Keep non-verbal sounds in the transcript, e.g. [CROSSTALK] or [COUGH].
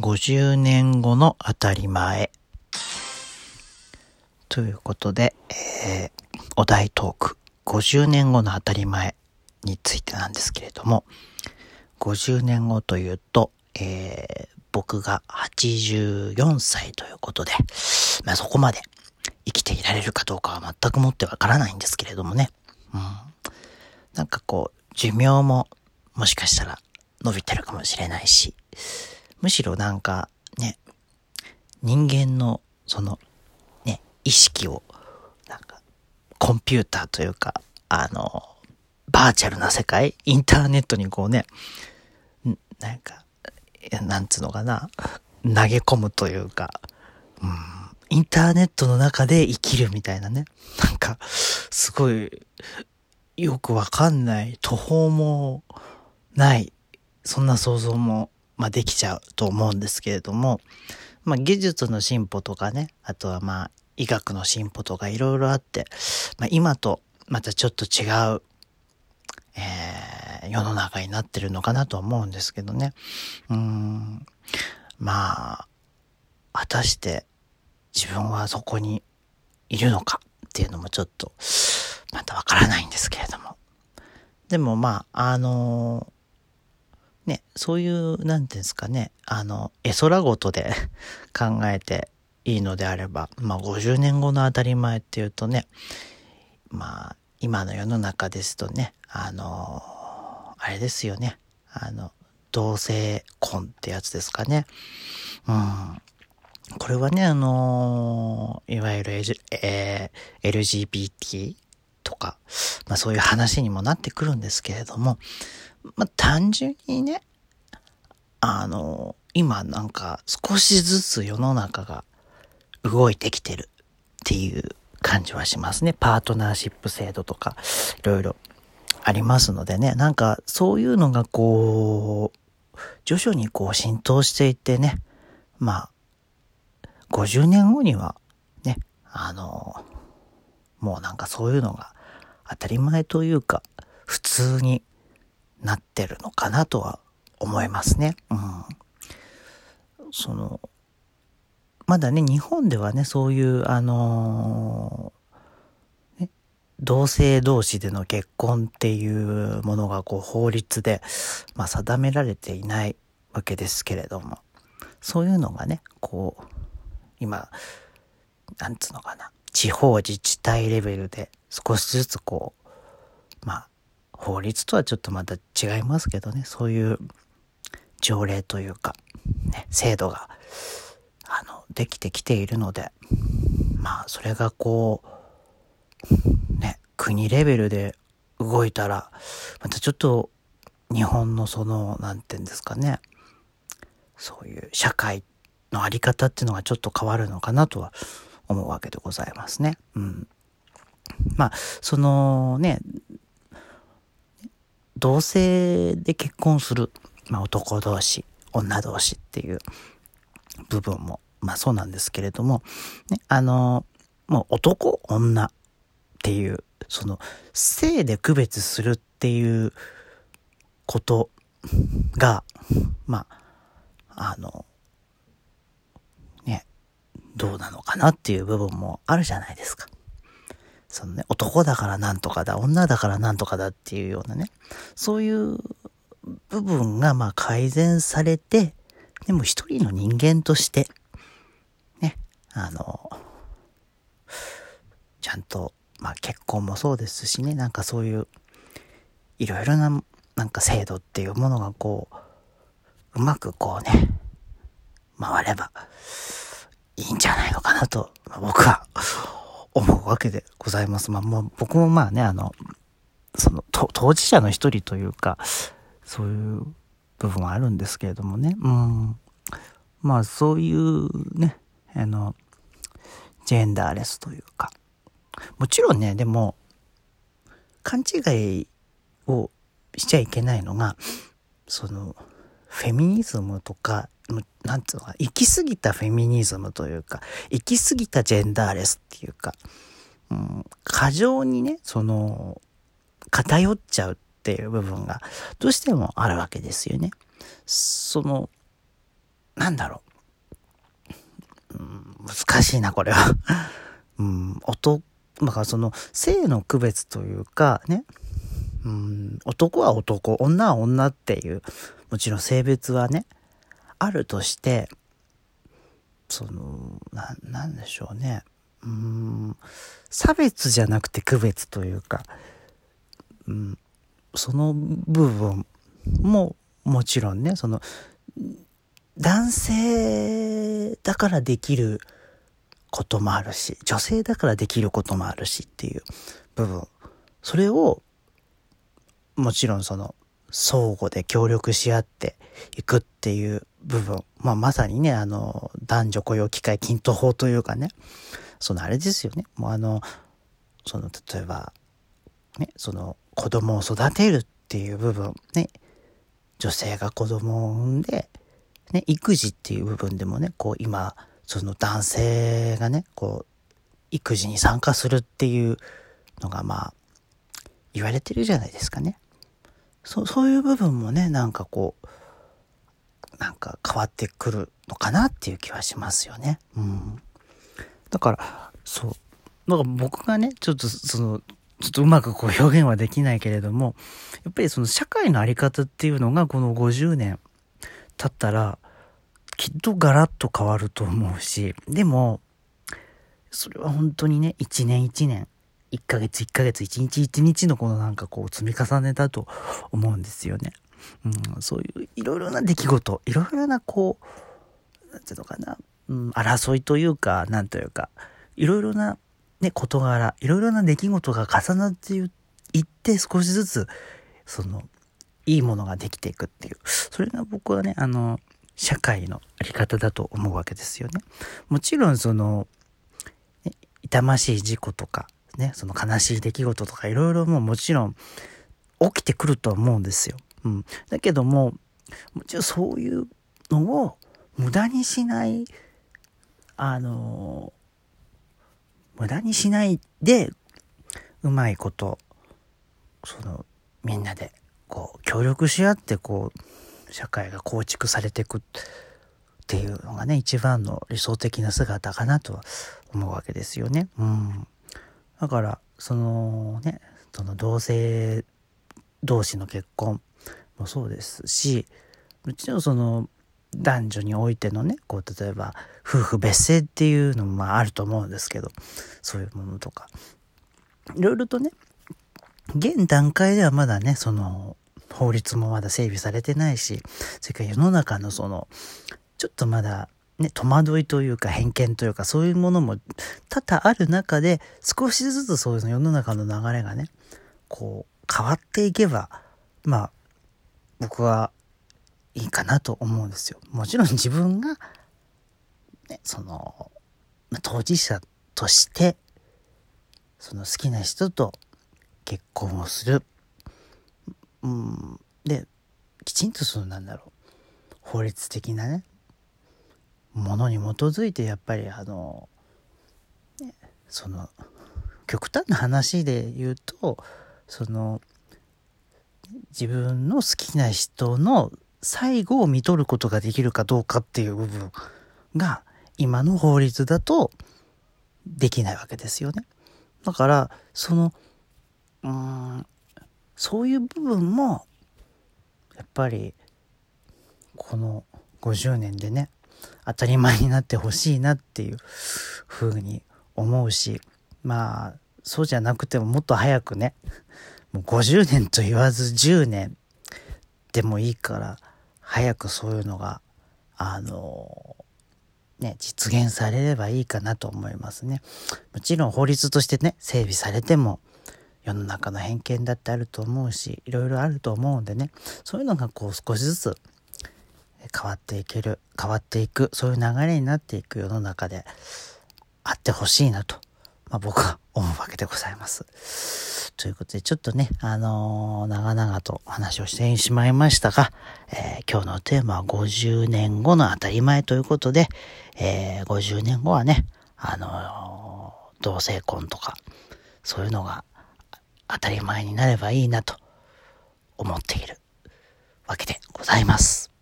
50年後の当たり前。ということで、えー、お題トーク、50年後の当たり前についてなんですけれども、50年後というと、えー、僕が84歳ということで、まあそこまで生きていられるかどうかは全くもってわからないんですけれどもね。うん。なんかこう、寿命ももしかしたら伸びてるかもしれないし、むしろなんかね、人間のそのね、意識をなんかコンピューターというか、あの、バーチャルな世界、インターネットにこうね、なんか、なんつうのかな、投げ込むというか、うん、インターネットの中で生きるみたいなね。なんか、すごい、よくわかんない、途方もない、そんな想像もまあ、できちゃうと思うんですけれども、まあ、技術の進歩とかね、あとはまあ、医学の進歩とかいろいろあって、まあ、今とまたちょっと違う、えー、世の中になってるのかなと思うんですけどね。うん、まあ、果たして自分はそこにいるのかっていうのもちょっと、またわからないんですけれども。でもまあ、あのーね、そういう、なんていうんですかね、あの、絵空ごとで [LAUGHS] 考えていいのであれば、まあ50年後の当たり前っていうとね、まあ今の世の中ですとね、あの、あれですよね、あの、同性婚ってやつですかね。うん。これはね、あのいわゆる、えー、LGBT とか、まあそういう話にもなってくるんですけれども、まあ、単純にね、あの、今なんか少しずつ世の中が動いてきてるっていう感じはしますね。パートナーシップ制度とか、いろいろありますのでね、なんかそういうのがこう、徐々にこう浸透していってね、まあ、50年後にはね、あの、もうなんかそういうのが当たり前というか、普通になってるのかなとは思いますね。うん。その、まだね、日本ではね、そういう、あのー、ね、同性同士での結婚っていうものがこう法律で、まあ、定められていないわけですけれども、そういうのがね、こう、今、なんつうのかな、地方自治体レベルで少しずつこう、まあ、法律とはちょっとまた違いますけどね、そういう条例というか、ね、制度が、あの、できてきているので、まあ、それがこう、ね、国レベルで動いたら、またちょっと、日本のその、なんて言うんですかね、そういう社会のあり方っていうのがちょっと変わるのかなとは思うわけでございますね。うん。まあ、そのね、同性で結婚する、まあ、男同士、女同士っていう部分も、まあそうなんですけれども、ね、あの、もう男、女っていう、その、性で区別するっていうことが、まあ、あの、ね、どうなのかなっていう部分もあるじゃないですか。そのね、男だからなんとかだ、女だからなんとかだっていうようなね、そういう部分がまあ改善されて、でも一人の人間として、ね、あの、ちゃんと、まあ結婚もそうですしね、なんかそういう、いろいろな、なんか制度っていうものがこう、うまくこうね、回ればいいんじゃないのかなと、まあ、僕は思うわけでございます。まあ、もう僕もまあね、あの、その、当事者の一人というか、そういう部分はあるんですけれどもね。うん。まあ、そういうね、あの、ジェンダーレスというか。もちろんね、でも、勘違いをしちゃいけないのが、その、フェミニズムとか、なんつうのか、行き過ぎたフェミニズムというか、行き過ぎたジェンダーレスっていうか、うん、過剰にね、その、偏っちゃうっていう部分がどうしてもあるわけですよね。その、なんだろう。うん、難しいな、これは。[LAUGHS] うん、音、まあ、その、性の区別というか、ね。うん、男は男、女は女っていう、もちろん性別はね、あるとして、その、な、なんでしょうね。うん、差別じゃなくて区別というか、うん、その部分ももちろんね、その、男性だからできることもあるし、女性だからできることもあるしっていう部分。それを、もちろんその、相互で協力し合っていくっていう部分。まあ、まさにね、あの、男女雇用機会均等法というかね、そのあれですよね。もうあの、その、例えば、ね、その、子供を育てるっていう部分、ね、女性が子供を産んで、ね、育児っていう部分でもね、こう今、その男性がね、こう、育児に参加するっていうのがまあ、言われてるじゃないですかね。そそういう部分もね、なんかこう、なんか変わってくるのかなっていう気はしますよね。うん。だから、そう。だから僕がね、ちょっとその、ちょっとうまくこう表現はできないけれども、やっぱりその社会のあり方っていうのがこの50年経ったら、きっとガラッと変わると思うし、でも、それは本当にね、一年一年、一ヶ月一ヶ月、一日一日のこのなんかこう積み重ねだと思うんですよね。うん、そういういろいろな出来事、いろいろなこう、なんていうのかな、うん、争いというか、なんというか、いろいろなね、事柄、いろいろな出来事が重なっていって少しずつ、その、いいものができていくっていう。それが僕はね、あの、社会のあり方だと思うわけですよね。もちろんその、ね、痛ましい事故とか、ね、その悲しい出来事とかいろいろももちろん起きてくるとは思うんですよ。うん。だけども、もちろんそういうのを無駄にしない、あの、無駄にしないで、うまいこと、その、みんなで、こう、協力し合って、こう、社会が構築されていくっていうのがね、一番の理想的な姿かなとは思うわけですよね。うん。だから、そのね、その同性同士の結婚もそうですし、もちろんその男女においてのね、こう、例えば、夫婦別姓っていうのもまああると思うんですけど、そういうものとか。いろいろとね、現段階ではまだね、その、法律もまだ整備されてないし、それから世の中のその、ちょっとまだね、戸惑いというか偏見というかそういうものも多々ある中で少しずつそういう世の中の流れがね、こう変わっていけば、まあ僕はいいかなと思うんですよ。もちろん自分が、ね、その、当事者として、その好きな人と結婚をする。うん、で、きちんとそのなんだろう、法律的なね、ものに基づいてやっぱりあの、その、極端な話で言うと、その、自分の好きな人の最後を見とることができるかどうかっていう部分が今の法律だとできないわけですよね。だから、その、うん、そういう部分も、やっぱり、この50年でね、当たり前になってほしいなっていうふうに思うし、まあ、そうじゃなくてももっと早くね、もう50年と言わず10年でもいいから、早くそういうのが、あの、ね、実現されればいいかなと思いますね。もちろん法律としてね、整備されても、世の中の偏見だってあると思うし、いろいろあると思うんでね、そういうのがこう少しずつ変わっていける、変わっていく、そういう流れになっていく世の中であってほしいなと、まあ、僕は思うわけでございます。ということで、ちょっとね、あのー、長々と話をしてしまいましたが、えー、今日のテーマは50年後の当たり前ということで、えー、50年後はね、あの同性婚とか、そういうのが当たり前になればいいなと思っているわけでございます。